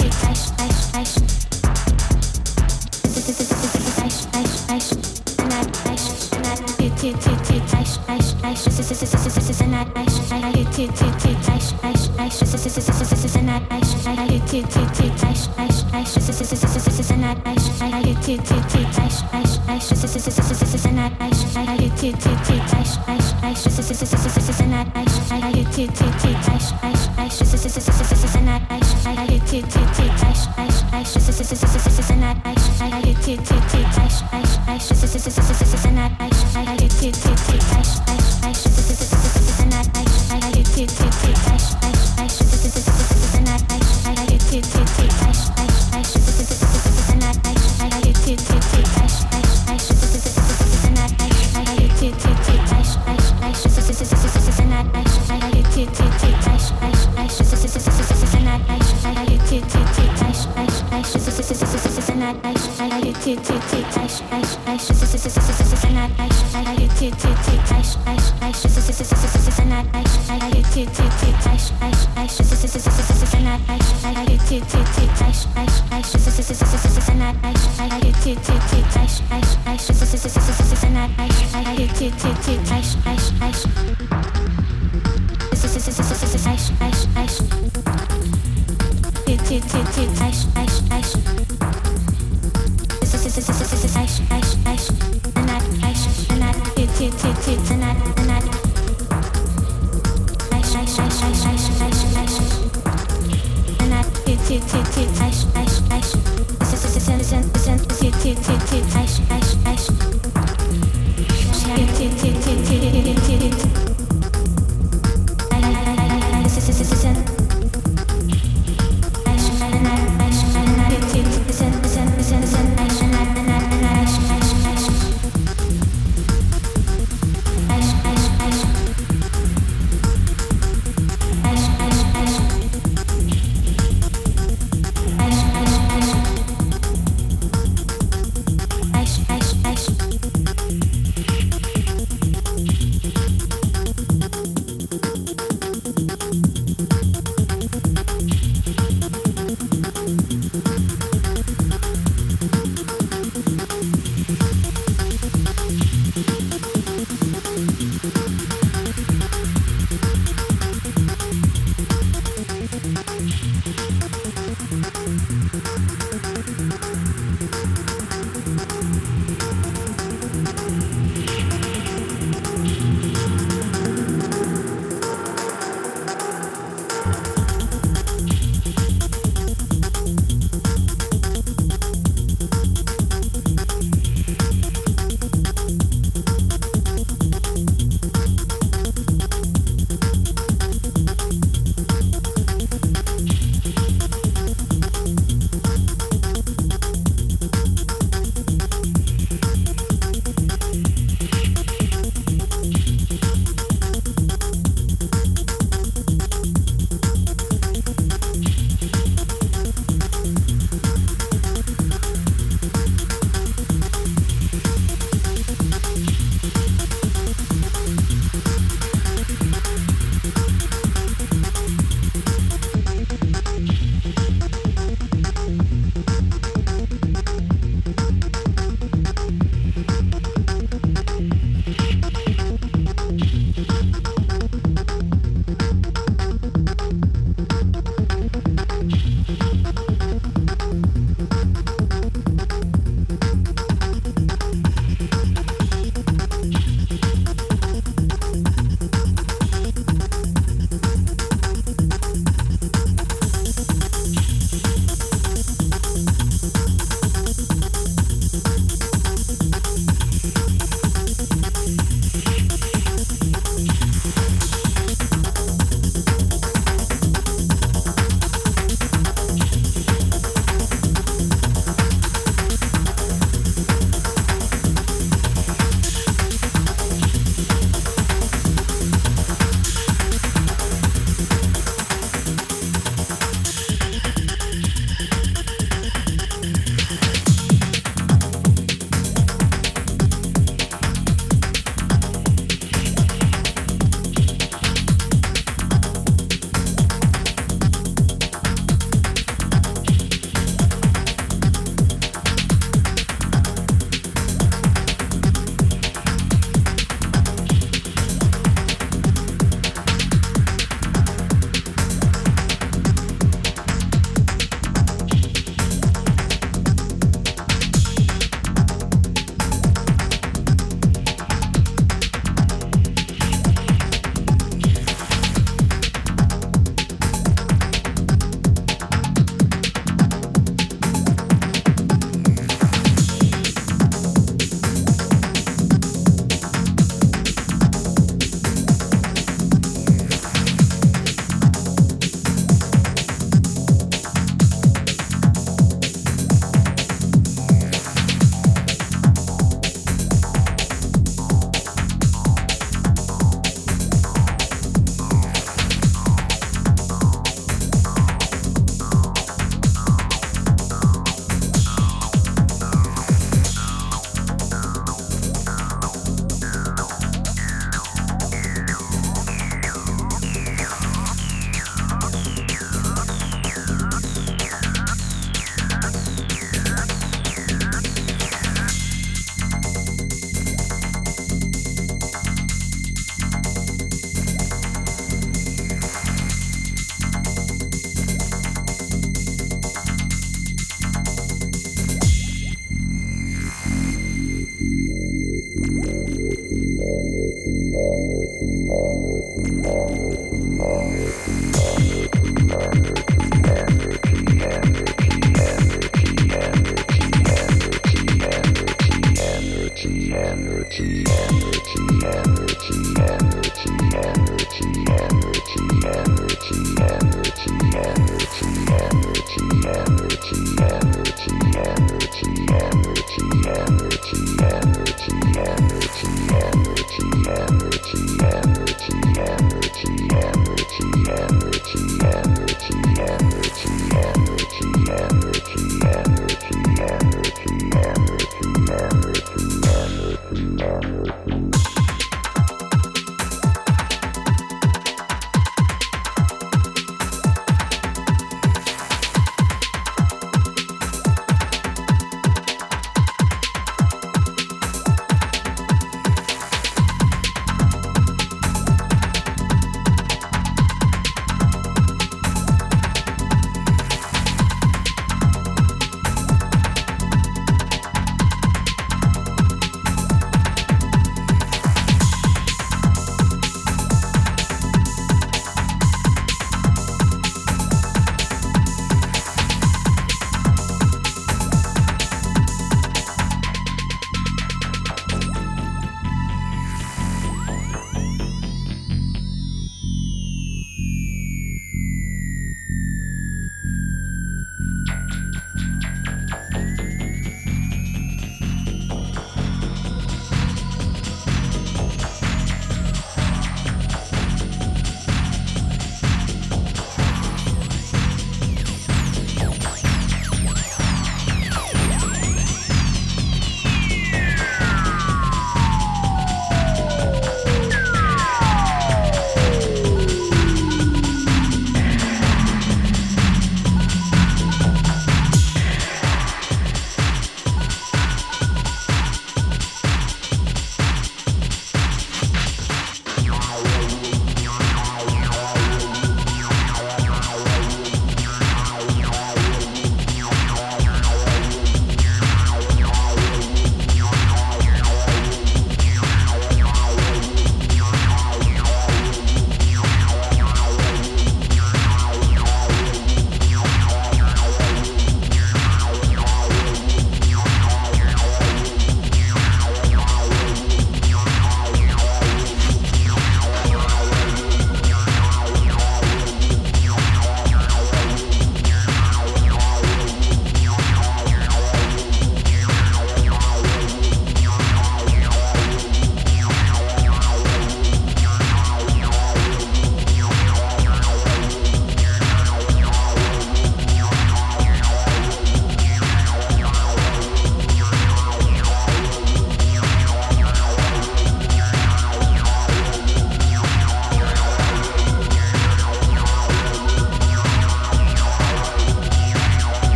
Fleisch, Fleisch, Fleisch. Fleisch. I I